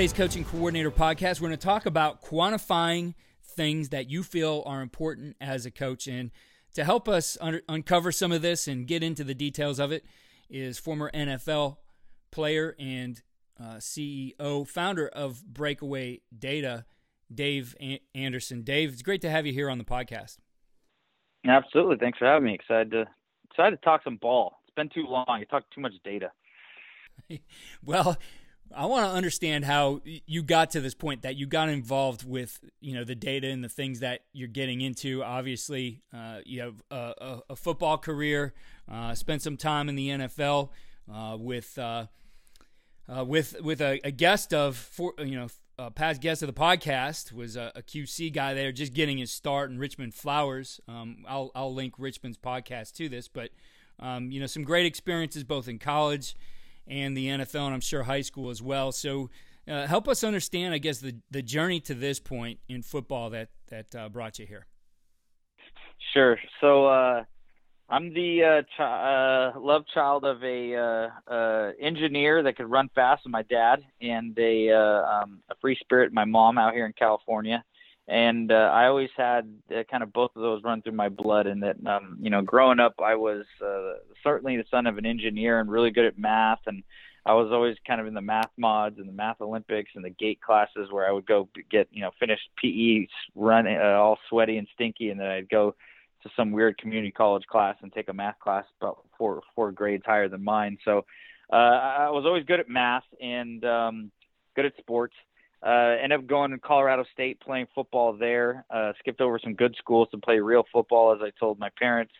Today's Coach and Coordinator podcast, we're going to talk about quantifying things that you feel are important as a coach. And to help us un- uncover some of this and get into the details of it is former NFL player and uh, CEO, founder of Breakaway Data, Dave a- Anderson. Dave, it's great to have you here on the podcast. Absolutely. Thanks for having me. Excited to excited to talk some ball. It's been too long. You talk too much data. well, I want to understand how you got to this point that you got involved with you know the data and the things that you're getting into. Obviously, uh, you have a, a, a football career, uh, spent some time in the NFL uh, with uh, uh, with with a, a, guest of for, you know a past guest of the podcast was a, a, QC guy there, just getting his start in Richmond Flowers. Um, I'll I'll link Richmond's podcast to this, but um, you know some great experiences both in college and the NFL, and I'm sure high school as well. So, uh, help us understand, I guess, the the journey to this point in football that that uh, brought you here. Sure. So, uh, I'm the uh, uh, love child of a uh, engineer that could run fast with my dad, and a um, a free spirit, my mom out here in California and uh, I always had uh, kind of both of those run through my blood. And that, um, you know, growing up, I was uh, certainly the son of an engineer and really good at math, and I was always kind of in the math mods and the math Olympics and the gate classes where I would go get, you know, finish PE, run uh, all sweaty and stinky, and then I'd go to some weird community college class and take a math class about four four grades higher than mine. So uh, I was always good at math and um, good at sports uh, ended up going to Colorado State, playing football there. Uh, skipped over some good schools to play real football, as I told my parents.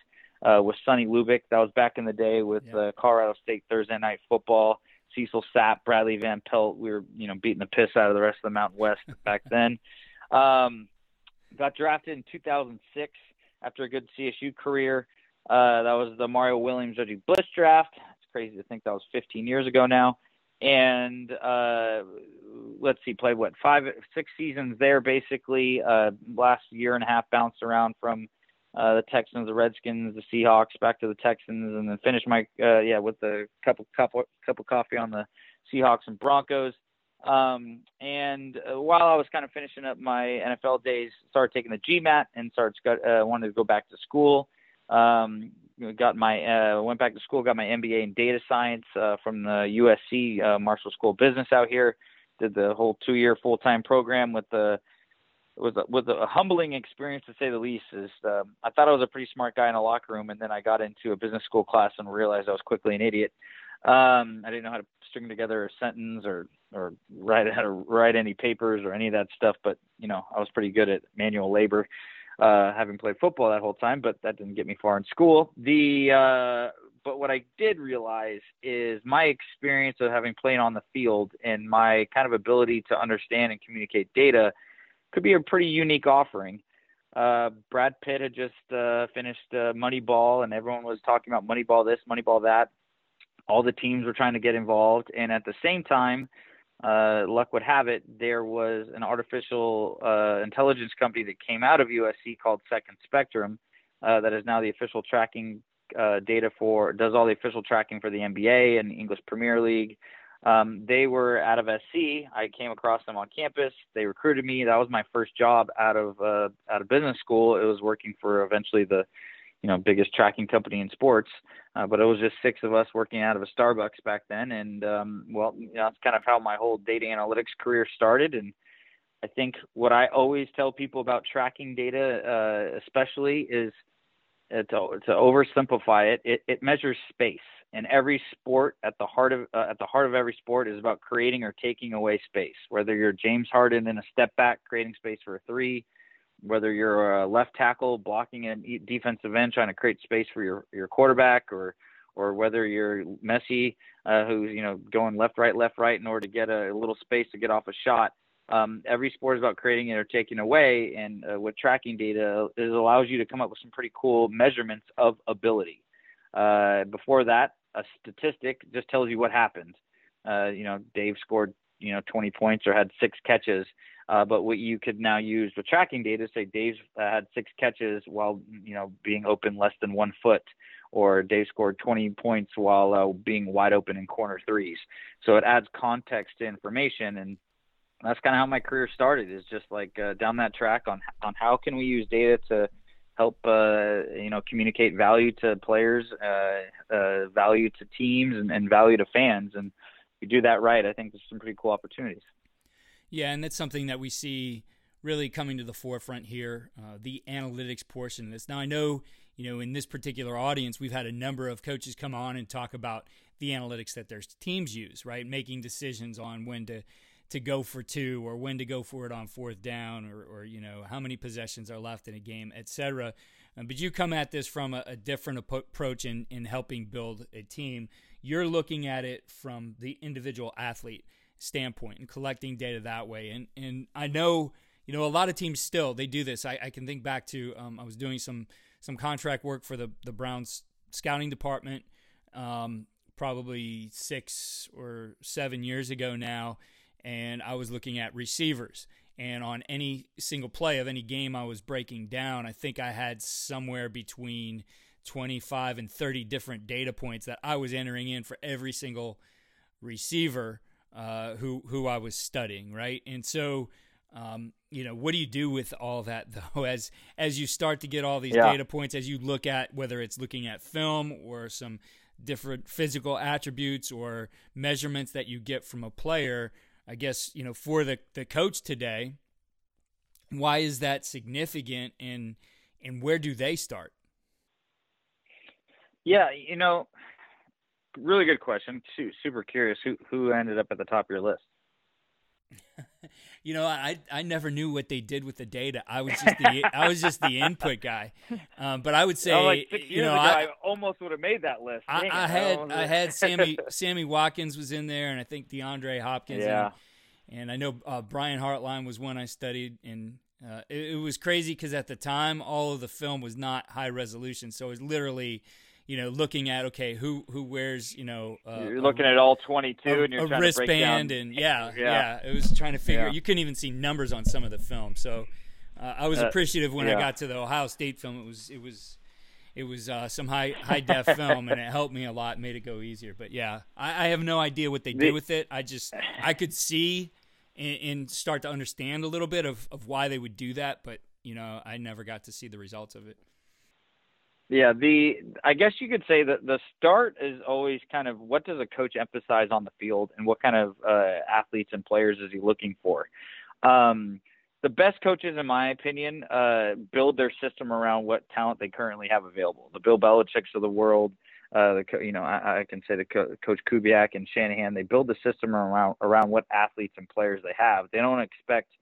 Uh, with Sonny Lubick, that was back in the day with yeah. uh, Colorado State Thursday night football. Cecil Sapp, Bradley Van Pelt. We were, you know, beating the piss out of the rest of the Mountain West back then. Um, got drafted in 2006 after a good CSU career. Uh, that was the Mario Williams Reggie Bush draft. It's crazy to think that was 15 years ago now and uh, let's see, played what five, six seasons there basically. Uh, last year and a half bounced around from uh, the Texans, the Redskins, the Seahawks, back to the Texans, and then finished my uh, yeah with the couple couple cup of coffee on the Seahawks and Broncos. Um, and uh, while I was kind of finishing up my NFL days, started taking the GMAT and started uh, wanted to go back to school. Um, got my uh, went back to school, got my MBA in data science uh, from the USC uh, Marshall School of Business out here. Did the whole two year full time program with the was a, was a humbling experience to say the least. Is um, I thought I was a pretty smart guy in a locker room, and then I got into a business school class and realized I was quickly an idiot. Um, I didn't know how to string together a sentence or or write how to write any papers or any of that stuff. But you know, I was pretty good at manual labor uh, having played football that whole time, but that didn't get me far in school. The uh, but what I did realize is my experience of having played on the field and my kind of ability to understand and communicate data could be a pretty unique offering. Uh, Brad Pitt had just uh, finished uh, Moneyball, and everyone was talking about Moneyball this, Moneyball that. All the teams were trying to get involved, and at the same time, uh, luck would have it, there was an artificial uh, intelligence company that came out of USC called Second Spectrum uh, that is now the official tracking uh, data for does all the official tracking for the NBA and English Premier League. Um, they were out of SC. I came across them on campus. They recruited me. That was my first job out of uh, out of business school. It was working for eventually the you know biggest tracking company in sports. Uh, but it was just six of us working out of a Starbucks back then, and um, well, you know, that's kind of how my whole data analytics career started. And I think what I always tell people about tracking data, uh, especially, is uh, to, to oversimplify it, it, it measures space. And every sport, at the heart of uh, at the heart of every sport, is about creating or taking away space. Whether you're James Harden in a step back, creating space for a three, whether you're a left tackle blocking a defensive end trying to create space for your your quarterback, or or whether you're Messi, uh, who's you know going left, right, left, right in order to get a little space to get off a shot um, every sport is about creating it or taking away, and uh, with tracking data, it allows you to come up with some pretty cool measurements of ability. Uh, before that, a statistic just tells you what happened. Uh, you know, Dave scored you know 20 points or had six catches, uh, but what you could now use with tracking data, say Dave had six catches while you know being open less than one foot, or Dave scored 20 points while uh, being wide open in corner threes. So it adds context to information and that's kind of how my career started is just like uh, down that track on on how can we use data to help uh, you know communicate value to players uh, uh, value to teams and, and, value to fans and if you do that right i think there's some pretty cool opportunities yeah and that's something that we see really coming to the forefront here uh, the analytics portion of this. Now i know you know in this particular audience we've had a number of coaches come on and talk about the analytics that their teams use right? Making decisions on when to to go for two or when to go for it on fourth down or, or you know how many possessions are left in a game etc um, but you come at this from a, a different approach in, in helping build a team. You're looking at it from the individual athlete standpoint and collecting data that way. And and i know you know a lot of teams still they do this. I, I can think back to um, i was doing some some contract work for the the browns scouting department um, probably six or seven years ago now. And I was looking at receivers. And on any single play of any game I was breaking down, I think I had somewhere between 25 and 30 different data points that I was entering in for every single receiver uh, who who I was studying, right? And so, um, you know, what do you do with all that though? As as you start to get all these yeah. data points, as you look at whether it's looking at film or some different physical attributes or measurements that you get from a player, I guess, you know, for the, the coach today, why is that significant and and where do they start? Yeah, you know, really good question. Super curious who who ended up at the top of your list. you know, I I never knew what they did with the data. I was just the I was just the input guy. Um, but I would say, oh, like you know, I, I, almost would have made that list. I, I, had I had Sammy Sammy Watkins was in there, and I think DeAndre Hopkins. Yeah. And, and I know uh, Brian Hartline was one I studied, and uh, it, it was crazy because at the time all of the film was not high resolution, so it was literally you know, looking at okay, who who wears, you know, uh, you're looking a, at all 22 a, and you're a trying wristband to and yeah, yeah, yeah, it was trying to figure. Yeah. You couldn't even see numbers on some of the film, so uh, I was uh, appreciative when yeah. I got to the Ohio State film. It was it was it was uh, some high high def film, and it helped me a lot, made it go easier. But yeah, I, I have no idea what they did with it. I just I could see and, and start to understand a little bit of of why they would do that, but you know, I never got to see the results of it. Yeah, the I guess you could say that the start is always kind of what does a coach emphasize on the field and what kind of uh, athletes and players is he looking for. Um, the best coaches, in my opinion, uh, build their system around what talent they currently have available. The Bill Belichick's of the world, uh, the you know I, I can say the co- Coach Kubiak and Shanahan, they build the system around around what athletes and players they have. They don't expect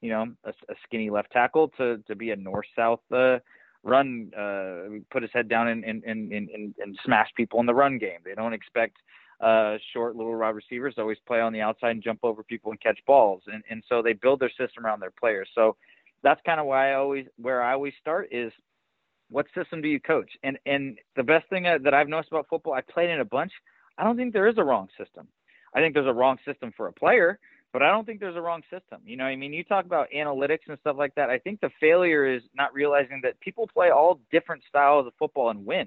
you know a, a skinny left tackle to to be a north south. Uh, run, uh, put his head down and, and, and, and, and smash people in the run game. They don't expect uh, short little wide receivers to always play on the outside and jump over people and catch balls. And, and so they build their system around their players. So that's kind of why I always, where I always start is what system do you coach? And, and the best thing that I've noticed about football, I played in a bunch. I don't think there is a wrong system. I think there's a wrong system for a player, but I don't think there's a wrong system. You know, I mean, you talk about analytics and stuff like that. I think the failure is not realizing that people play all different styles of football and win.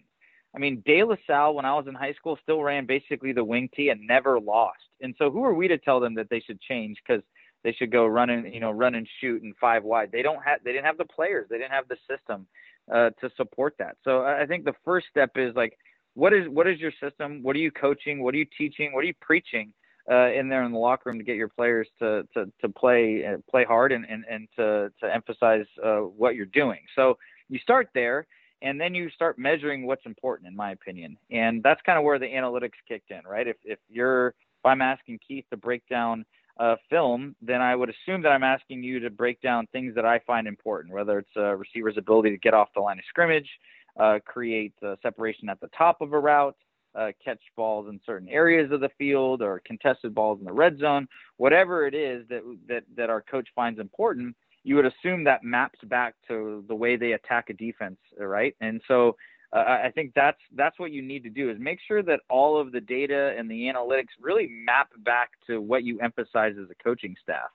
I mean, De La Salle, when I was in high school, still ran basically the Wing-T and never lost. And so, who are we to tell them that they should change because they should go run and you know run and shoot and five wide? They don't have, they didn't have the players, they didn't have the system uh, to support that. So, I think the first step is like, what is what is your system? What are you coaching? What are you teaching? What are you preaching? Uh, in there in the locker room to get your players to to to play uh, play hard and and, and to to emphasize uh, what you're doing. So you start there, and then you start measuring what's important, in my opinion. And that's kind of where the analytics kicked in, right? If if you're if I'm asking Keith to break down a film, then I would assume that I'm asking you to break down things that I find important, whether it's a receiver's ability to get off the line of scrimmage, uh, create separation at the top of a route, uh, catch balls in certain areas of the field, or contested balls in the red zone, whatever it is that that that our coach finds important you would assume that maps back to the way they attack a defense, right? And so uh, I think that's that's what you need to do is make sure that all of the data and the analytics really map back to what you emphasize as a coaching staff,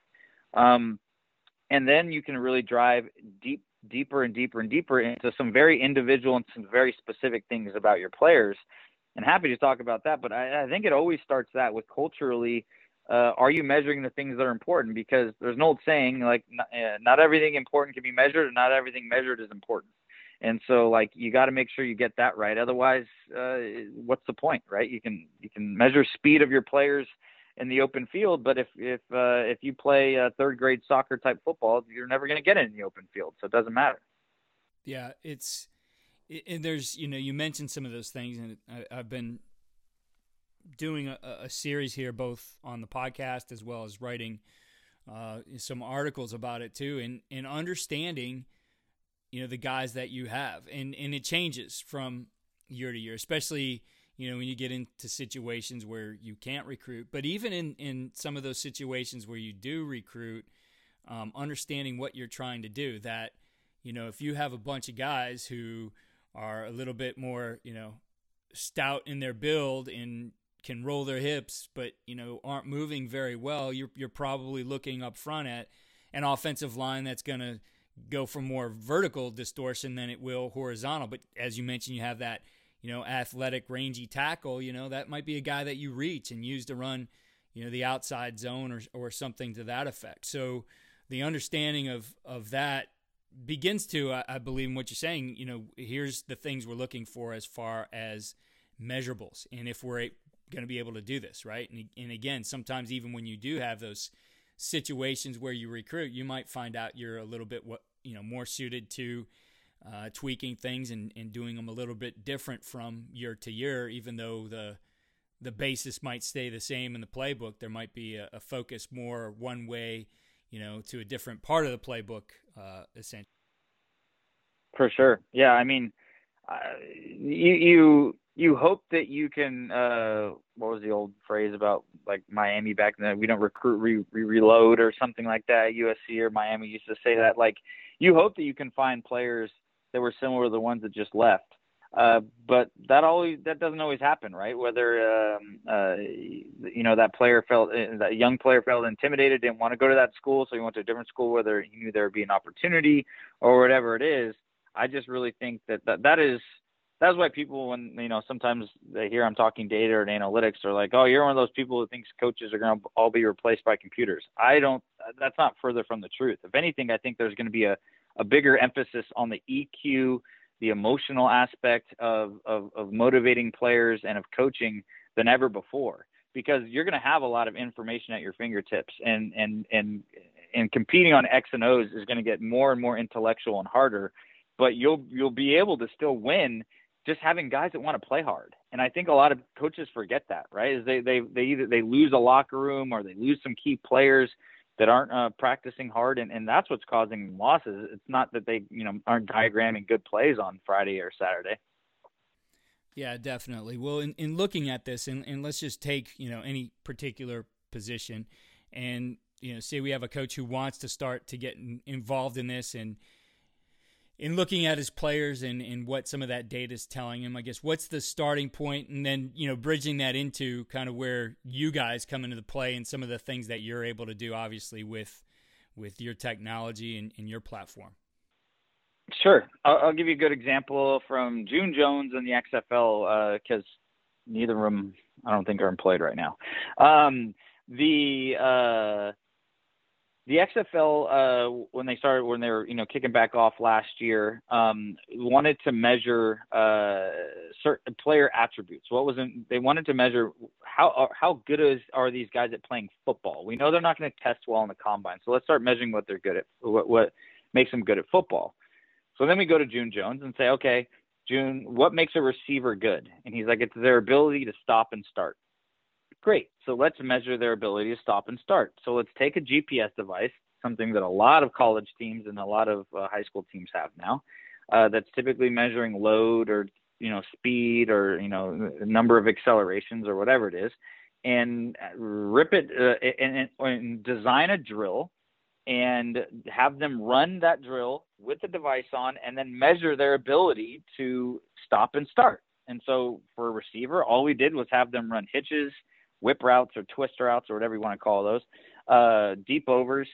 um, and then you can really drive deep, deeper and deeper and deeper into some very individual and some very specific things about your players. And happy to talk about that, but I, I think it always starts that with culturally uh, are you measuring the things that are important? Because there's an old saying like not, uh, not everything important can be measured, and not everything measured is important. And so like you got to make sure you get that right. Otherwise, uh, what's the point, right? You can you can measure speed of your players in the open field, but if if uh, if you play uh, third grade soccer type football, you're never going to get it in the open field, so it doesn't matter. Yeah, it's and there's you know you mentioned some of those things, and I, I've been doing a, a, series here, both on the podcast as well as writing uh, some articles about it too, and and understanding, you know, the guys that you have, and and it changes from year to year, especially you know when you get into situations where you can't recruit, but even in in some of those situations where you do recruit, um, understanding what you're trying to do. That you know, if you have a bunch of guys who are a little bit more, you know, stout in their build and can roll their hips, but you know aren't moving very well, you're you're probably looking up front at an offensive line that's going to go for more vertical distortion than it will horizontal. But as you mentioned, you have that you know athletic, rangy tackle. You know that might be a guy that you reach and use to run you know the outside zone or or something to that effect. So the understanding of of that begins to I, I believe in what you're saying. You know, here's the things we're looking for as far as measurables, and if we're going to be able to do this, right? And, and again, sometimes even when you do have those situations where you recruit, you might find out you're a little bit what you know more suited to uh, tweaking things and, and doing them a little bit different from year to year, even though the the basis might stay the same in the playbook. There might be a, a focus more one way, you know, to a different part of the playbook, uh, essentially. For sure, yeah. I mean, uh, you you you hope that you can uh what was the old phrase about like Miami back then we don't recruit re, re reload or something like that USC or Miami used to say that like you hope that you can find players that were similar to the ones that just left uh but that always that doesn't always happen right whether um uh you know that player felt uh, that young player felt intimidated didn't want to go to that school so he went to a different school whether he knew there would be an opportunity or whatever it is I just really think that that, that is that's why people when you know sometimes they hear I'm talking data and analytics they're like, oh, you're one of those people who thinks coaches are going to all be replaced by computers. I don't. That's not further from the truth. If anything, I think there's going to be a a bigger emphasis on the EQ, the emotional aspect of of, of motivating players and of coaching than ever before because you're going to have a lot of information at your fingertips and and and and competing on X and O's is going to get more and more intellectual and harder but you'll you'll be able to still win just having guys that want to play hard. And I think a lot of coaches forget that, right? Is they they they either they lose a locker room or they lose some key players that aren't uh, practicing hard, and, and that's what's causing losses. It's not that they you know aren't diagramming good plays on Friday or Saturday. Yeah, definitely. Well, in, in looking at this, and, and let's just take you know any particular position, and you know say we have a coach who wants to start to get involved in this and in looking at his players and, and what some of that data is telling him, I guess what's the starting point, and then you know bridging that into kind of where you guys come into the play and some of the things that you're able to do, obviously with with your technology and, and your platform. Sure, I'll, I'll, give you a good example from June Jones and the XFL because uh, neither of them I don't think are employed right now. Um, the uh, the XFL uh, when they started when they were you know kicking back off last year um, wanted to measure uh, certain player attributes. What was in, they wanted to measure how uh, how good is are these guys at playing football? We know they're not going to test well in the combine, so let's start measuring what they're good at. What what makes them good at football? So then we go to June Jones and say, okay, June, what makes a receiver good? And he's like, it's their ability to stop and start. Great. So let's measure their ability to stop and start. So let's take a GPS device, something that a lot of college teams and a lot of uh, high school teams have now, uh, that's typically measuring load or you know speed or you know number of accelerations or whatever it is, and rip it uh, and, and design a drill and have them run that drill with the device on and then measure their ability to stop and start. And so for a receiver, all we did was have them run hitches whip routes or twist routes or whatever you want to call those, uh, deep overs,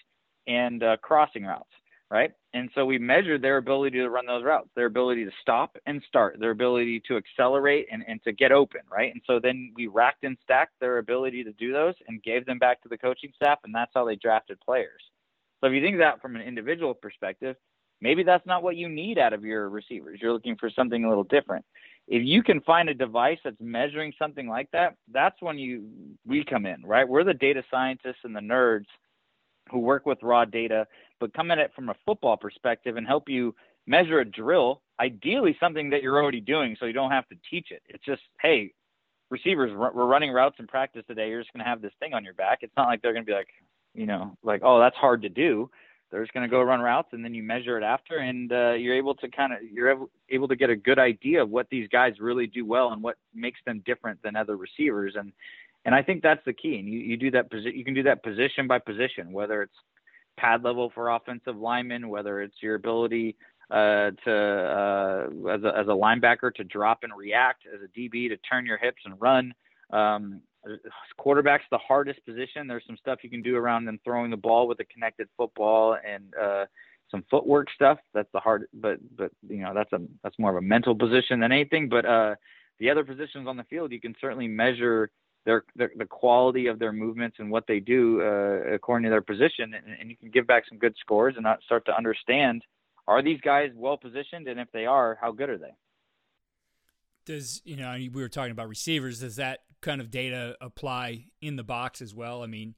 and uh, crossing routes, right? And so we measured their ability to run those routes, their ability to stop and start, their ability to accelerate and, and to get open, right? And so then we racked and stacked their ability to do those and gave them back to the coaching staff, and that's how they drafted players. So if you think that from an individual perspective, maybe that's not what you need out of your receivers. You're looking for something a little different if you can find a device that's measuring something like that, that's when you we come in, right? We're the data scientists and the nerds who work with raw data, but come at it from a football perspective and help you measure a drill, ideally something that you're already doing so you don't have to teach it. It's just, hey, receivers, we're running routes in practice today. You're just going to have this thing on your back. It's not like they're going to be like, you know, like, oh, that's hard to do they're just going to go run routes and then you measure it after and uh, you're able to kind of you're able, to get a good idea of what these guys really do well and what makes them different than other receivers and and I think that's the key and you, you do that posi- you can do that position by position whether it's pad level for offensive linemen whether it's your ability uh, to uh, as a as a linebacker to drop and react as a DB to turn your hips and run um, quarterback's the hardest position. There's some stuff you can do around them throwing the ball with a connected football and uh, some footwork stuff. That's the hard, but but you know that's a that's more of a mental position than anything. But uh, the other positions on the field, you can certainly measure their, their the quality of their movements and what they do uh, according to their position, and, and you can give back some good scores and not start to understand are these guys well positioned, and if they are, how good are they? Does you know we were talking about receivers? Does that kind of data apply in the box as well? I mean,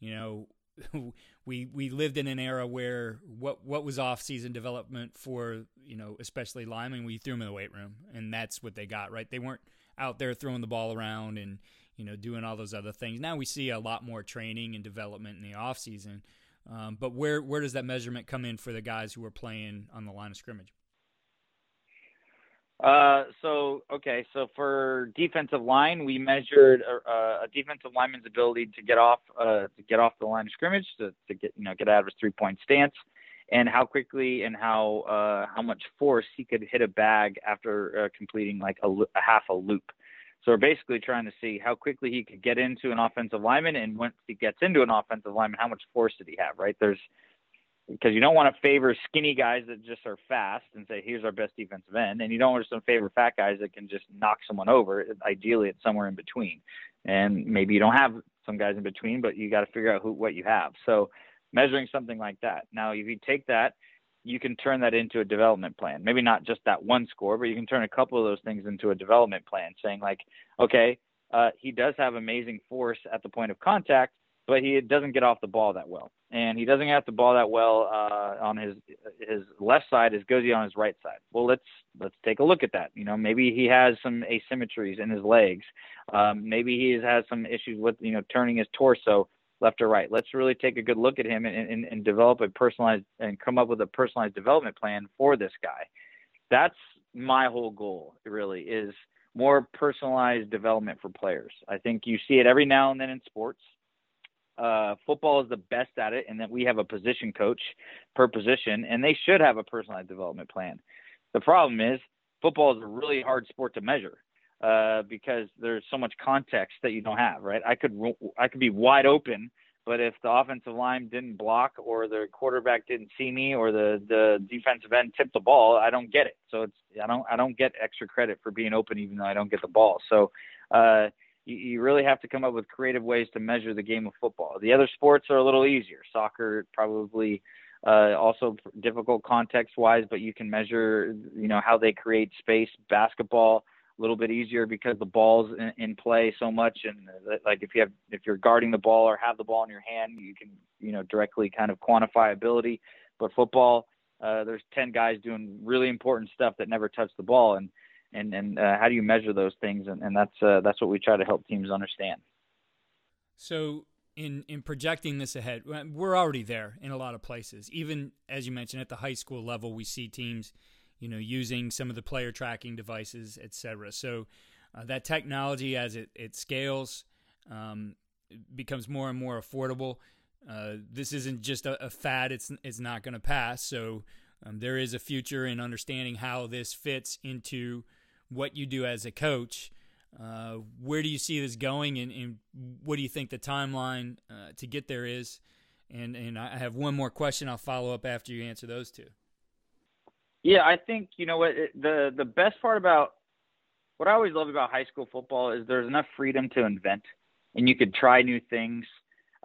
you know, we we lived in an era where what what was off season development for you know especially linemen, we threw them in the weight room, and that's what they got. Right? They weren't out there throwing the ball around and you know doing all those other things. Now we see a lot more training and development in the off season. Um, but where where does that measurement come in for the guys who are playing on the line of scrimmage? Uh, so okay, so for defensive line, we measured a, a defensive lineman's ability to get off uh, to get off the line of scrimmage to, to get you know get out of his three point stance, and how quickly and how uh, how much force he could hit a bag after uh, completing like a, a half a loop. So we're basically trying to see how quickly he could get into an offensive lineman, and once he gets into an offensive lineman, how much force did he have? Right? There's because you don't want to favor skinny guys that just are fast and say here's our best defensive end, and you don't want to favor fat guys that can just knock someone over. Ideally, it's somewhere in between, and maybe you don't have some guys in between, but you got to figure out who what you have. So measuring something like that. Now, if you take that, you can turn that into a development plan. Maybe not just that one score, but you can turn a couple of those things into a development plan, saying like, okay, uh, he does have amazing force at the point of contact but he doesn't get off the ball that well, and he doesn't get off the ball that well uh, on his his left side as goes he on his right side. Well, let's let's take a look at that. You know, maybe he has some asymmetries in his legs. Um, maybe he has some issues with you know turning his torso left or right. Let's really take a good look at him and, and, and develop a personalized and come up with a personalized development plan for this guy. That's my whole goal. Really is more personalized development for players. I think you see it every now and then in sports Uh, football is the best at it, and that we have a position coach per position, and they should have a personalized development plan. The problem is, football is a really hard sport to measure uh, because there's so much context that you don't have. Right? I could I could be wide open, but if the offensive line didn't block, or the quarterback didn't see me, or the the defensive end tipped the ball, I don't get it. So it's I don't I don't get extra credit for being open, even though I don't get the ball. So. Uh, you, you really have to come up with creative ways to measure the game of football. The other sports are a little easier. Soccer probably uh, also difficult context wise, but you can measure, you know, how they create space. Basketball a little bit easier because the ball's in, in play so much, and uh, like if you have if you're guarding the ball or have the ball in your hand, you can you know directly kind of quantify ability. But football, uh, there's ten guys doing really important stuff that never touch the ball, and and and uh, how do you measure those things? And, and that's uh, that's what we try to help teams understand. So in in projecting this ahead, we're already there in a lot of places. Even as you mentioned at the high school level, we see teams, you know, using some of the player tracking devices, etc. So uh, that technology, as it it scales, um, becomes more and more affordable. Uh, this isn't just a, a, fad; it's it's not going to pass. So um, there is a future in understanding how this fits into what you do as a coach. Uh, where do you see this going, and, and what do you think the timeline uh, to get there is? And and I have one more question. I'll follow up after you answer those two. Yeah, I think you know what the the best part about what I always love about high school football is there's enough freedom to invent, and you could try new things.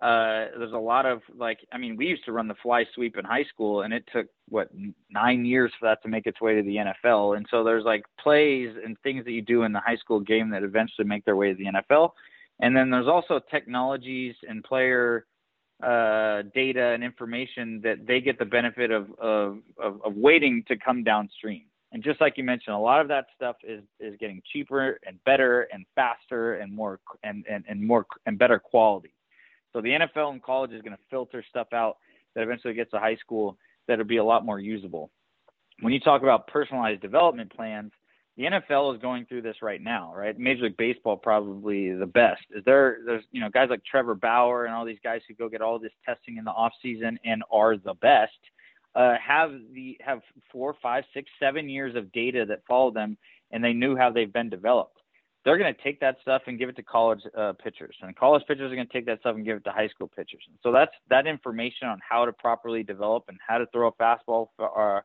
Uh, there's a lot of like, I mean, we used to run the fly sweep in high school, and it took what nine years for that to make its way to the NFL. And so there's like plays and things that you do in the high school game that eventually make their way to the NFL. And then there's also technologies and player uh, data and information that they get the benefit of, of, of, of waiting to come downstream. And just like you mentioned, a lot of that stuff is, is getting cheaper and better and faster and more and, and, and more and better quality. So the NFL and college is going to filter stuff out that eventually gets to high school that'll be a lot more usable. When you talk about personalized development plans, the NFL is going through this right now, right? Major League Baseball probably the best. Is there there's you know guys like Trevor Bauer and all these guys who go get all this testing in the off season and are the best. Uh, have the have four, five, six, seven years of data that follow them, and they knew how they've been developed they're going to take that stuff and give it to college uh, pitchers, and college pitchers are going to take that stuff and give it to high school pitchers. And so that's that information on how to properly develop and how to throw a fastball for, uh,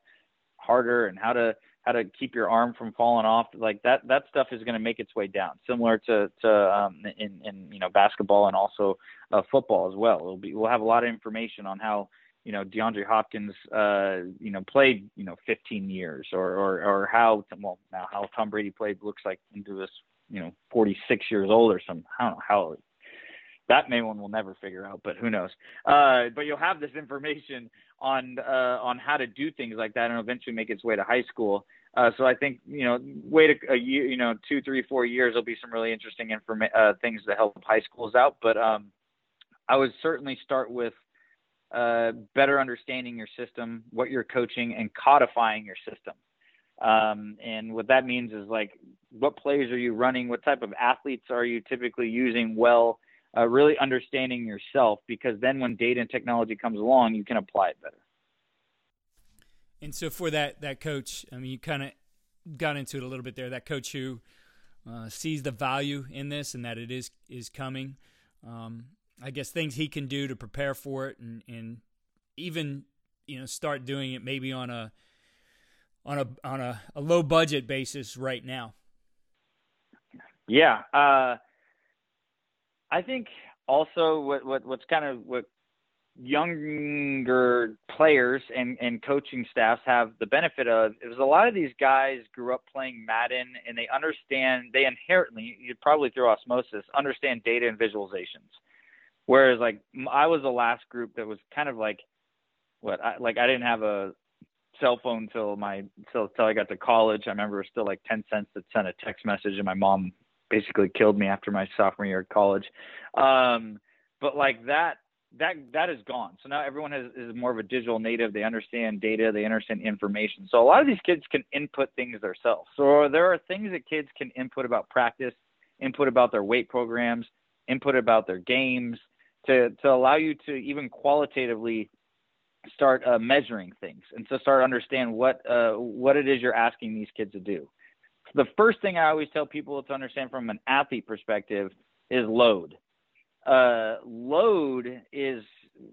harder and how to how to keep your arm from falling off. Like that that stuff is going to make its way down, similar to to um, in in you know basketball and also uh, football as well. It'll be we'll have a lot of information on how you know DeAndre Hopkins uh you know played you know 15 years or or or how well now how Tom Brady played looks like into this you know 46 years old or something. I don't know how that main one will never figure out, but who knows? Uh, but you'll have this information on uh, on how to do things like that, and eventually make its way to high school. Uh, so I think you know, wait a, a year, you know, two, three, four years, there'll be some really interesting informa- uh, things to help high schools out. But um, I would certainly start with uh, better understanding your system, what you're coaching, and codifying your system. Um, and what that means is like, what plays are you running? What type of athletes are you typically using well? Uh, really understanding yourself because then when data and technology comes along, you can apply it better. And so for that that coach, I mean, you kind of got into it a little bit there. That coach who uh, sees the value in this and that it is is coming. Um, I guess things he can do to prepare for it and, and even you know start doing it maybe on a on a on a, a low budget basis right now? Yeah, uh, I think also what, what what's kind of what younger players and, and coaching staffs have the benefit of is a lot of these guys grew up playing Madden and they understand they inherently you probably through osmosis understand data and visualizations. Whereas like I was the last group that was kind of like what I, like I didn't have a cell phone till my till till I got to college. I remember it was still like ten cents to send a text message, and my mom basically killed me after my sophomore year of college. Um, but like that that that is gone. So now everyone has, is more of a digital native. They understand data. They understand information. So a lot of these kids can input things themselves. So there are things that kids can input about practice, input about their weight programs, input about their games to to allow you to even qualitatively start uh, measuring things and to start understand what uh, what it is you're asking these kids to do. The first thing I always tell people to understand from an athlete perspective is load. Uh, load is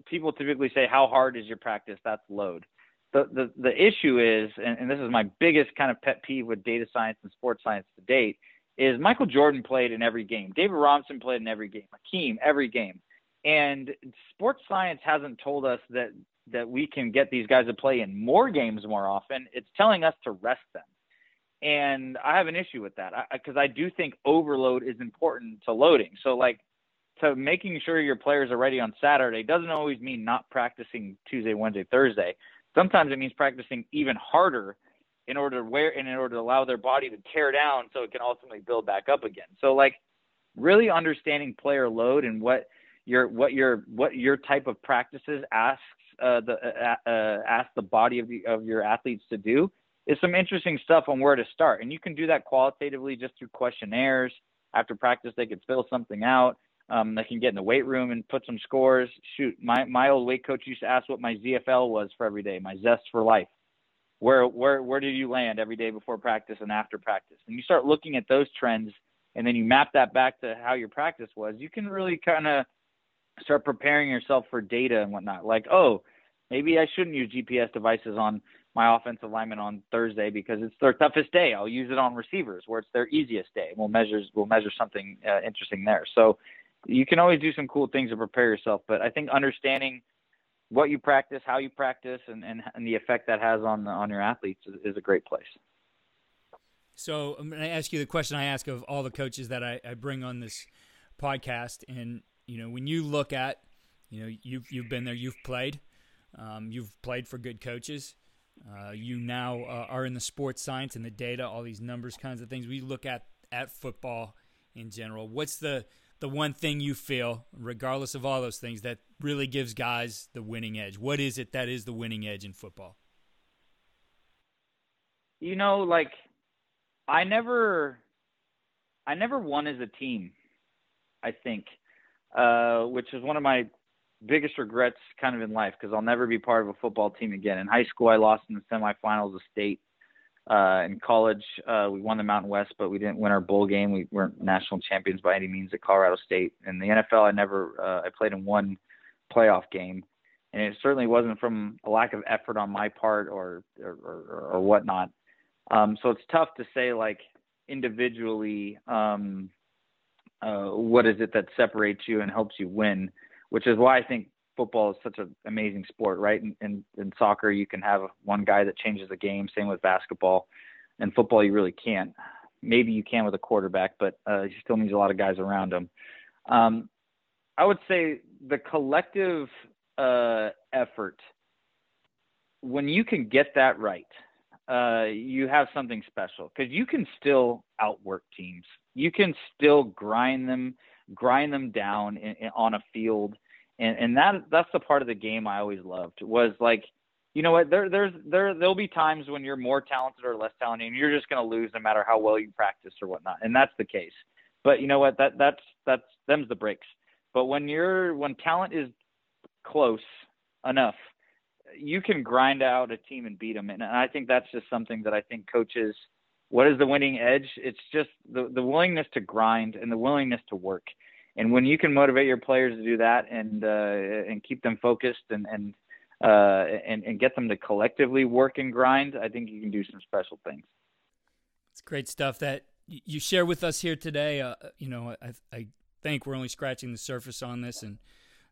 people typically say how hard is your practice? That's load. The the the issue is, and, and this is my biggest kind of pet peeve with data science and sports science to date, is Michael Jordan played in every game. David Robinson played in every game. Hakeem every game. And sports science hasn't told us that that we can get these guys to play in more games more often. It's telling us to rest them. And I have an issue with that because I, I do think overload is important to loading. So, like, to making sure your players are ready on Saturday doesn't always mean not practicing Tuesday, Wednesday, Thursday. Sometimes it means practicing even harder in order to wear and in order to allow their body to tear down so it can ultimately build back up again. So, like, really understanding player load and what your what your what your type of practices asks uh, the uh, uh, ask the body of the of your athletes to do is some interesting stuff on where to start. And you can do that qualitatively just through questionnaires. After practice, they could fill something out. Um, they can get in the weight room and put some scores. Shoot, my my old weight coach used to ask what my ZFL was for every day, my zest for life. Where where where did you land every day before practice and after practice? And you start looking at those trends, and then you map that back to how your practice was. You can really kind of start preparing yourself for data and whatnot. Like, oh, maybe I shouldn't use GPS devices on my offensive lineman on Thursday because it's their toughest day. I'll use it on receivers where it's their easiest day. We'll measure we'll measure something uh, interesting there. So you can always do some cool things to prepare yourself. But I think understanding what you practice, how you practice, and and, and the effect that has on the, on your athletes is, is a great place. So I'm going to ask you the question I ask of all the coaches that I, I bring on this podcast, and you know, when you look at, you know, you've you've been there, you've played, um, you've played for good coaches. Uh, you now uh, are in the sports science and the data, all these numbers, kinds of things. We look at at football in general. What's the the one thing you feel, regardless of all those things, that really gives guys the winning edge? What is it that is the winning edge in football? You know, like I never, I never won as a team. I think uh, which is one of my biggest regrets kind of in life because I'll never be part of a football team again. In high school, I lost in the semifinals of state. Uh, in college, uh, we won the Mountain West, but we didn't win our bowl game. We weren't national champions by any means at Colorado State. In the NFL, I never, uh, I played in one playoff game, and it certainly wasn't from a lack of effort on my part or or, or, or whatnot. Um, so it's tough to say like individually. Um, uh, what is it that separates you and helps you win, which is why I think football is such an amazing sport, right? In, in, in soccer, you can have one guy that changes the game. Same with basketball. In football, you really can't. Maybe you can with a quarterback, but uh, he still needs a lot of guys around him. Um, I would say the collective uh, effort, when you can get that right, uh, you have something special because you can still outwork teams. You can still grind them, grind them down in, in, on a field, and and that that's the part of the game I always loved was like, you know what? There there's there there'll be times when you're more talented or less talented, and you're just going to lose no matter how well you practice or whatnot, and that's the case. But you know what? That that's that's them's the breaks. But when you're when talent is close enough you can grind out a team and beat them, and I think that's just something that I think coaches. What is the winning edge? It's just the the willingness to grind and the willingness to work. And when you can motivate your players to do that and uh, and keep them focused and and uh, and and get them to collectively work and grind, I think you can do some special things. It's great stuff that you share with us here today. Uh, you know, I, I think we're only scratching the surface on this, and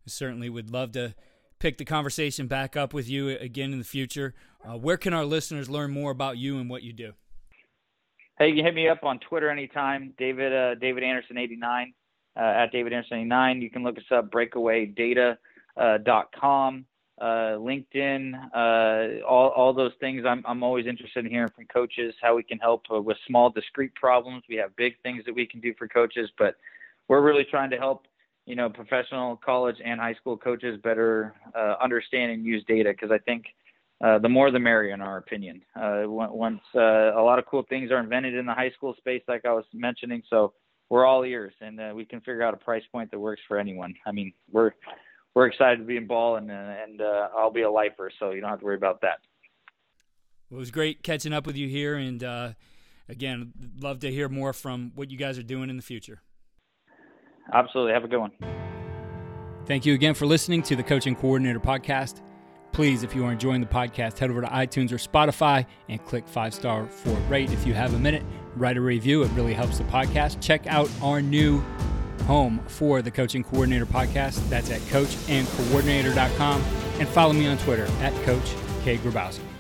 certainly would love to pick the conversation back up with you again in the future. Uh, where can our listeners learn more about you and what you do? Hey, you can hit me up on Twitter anytime, David uh, David Anderson eighty nine uh, at David Anderson eighty nine. You can look us up breakawaydata.com, uh, dot com, uh, LinkedIn, uh, all all those things. I'm I'm always interested in hearing from coaches how we can help uh, with small discrete problems. We have big things that we can do for coaches, but we're really trying to help you know, professional college and high school coaches better uh, understand and use data because I think uh, the more the merrier, in our opinion. Uh, once uh, a lot of cool things are invented in the high school space, like I was mentioning, so we're all ears, and uh, we can figure out a price point that works for anyone. I mean, we're we're excited to be in ball, and and uh, I'll be a lifer, so you don't have to worry about that. Well, it was great catching up with you here, and uh, again, love to hear more from what you guys are doing in the future. Absolutely, have a good one. Thank you again for listening to the Coach and Coordinator Podcast. Please, if you are enjoying the podcast, head over to iTunes or Spotify and click five star for rate. If you have a minute, write a review. It really helps the podcast. Check out our new home for the Coach and Coordinator Podcast. That's at coachandcoordinator.com. And follow me on Twitter at Coach K. Grabowski.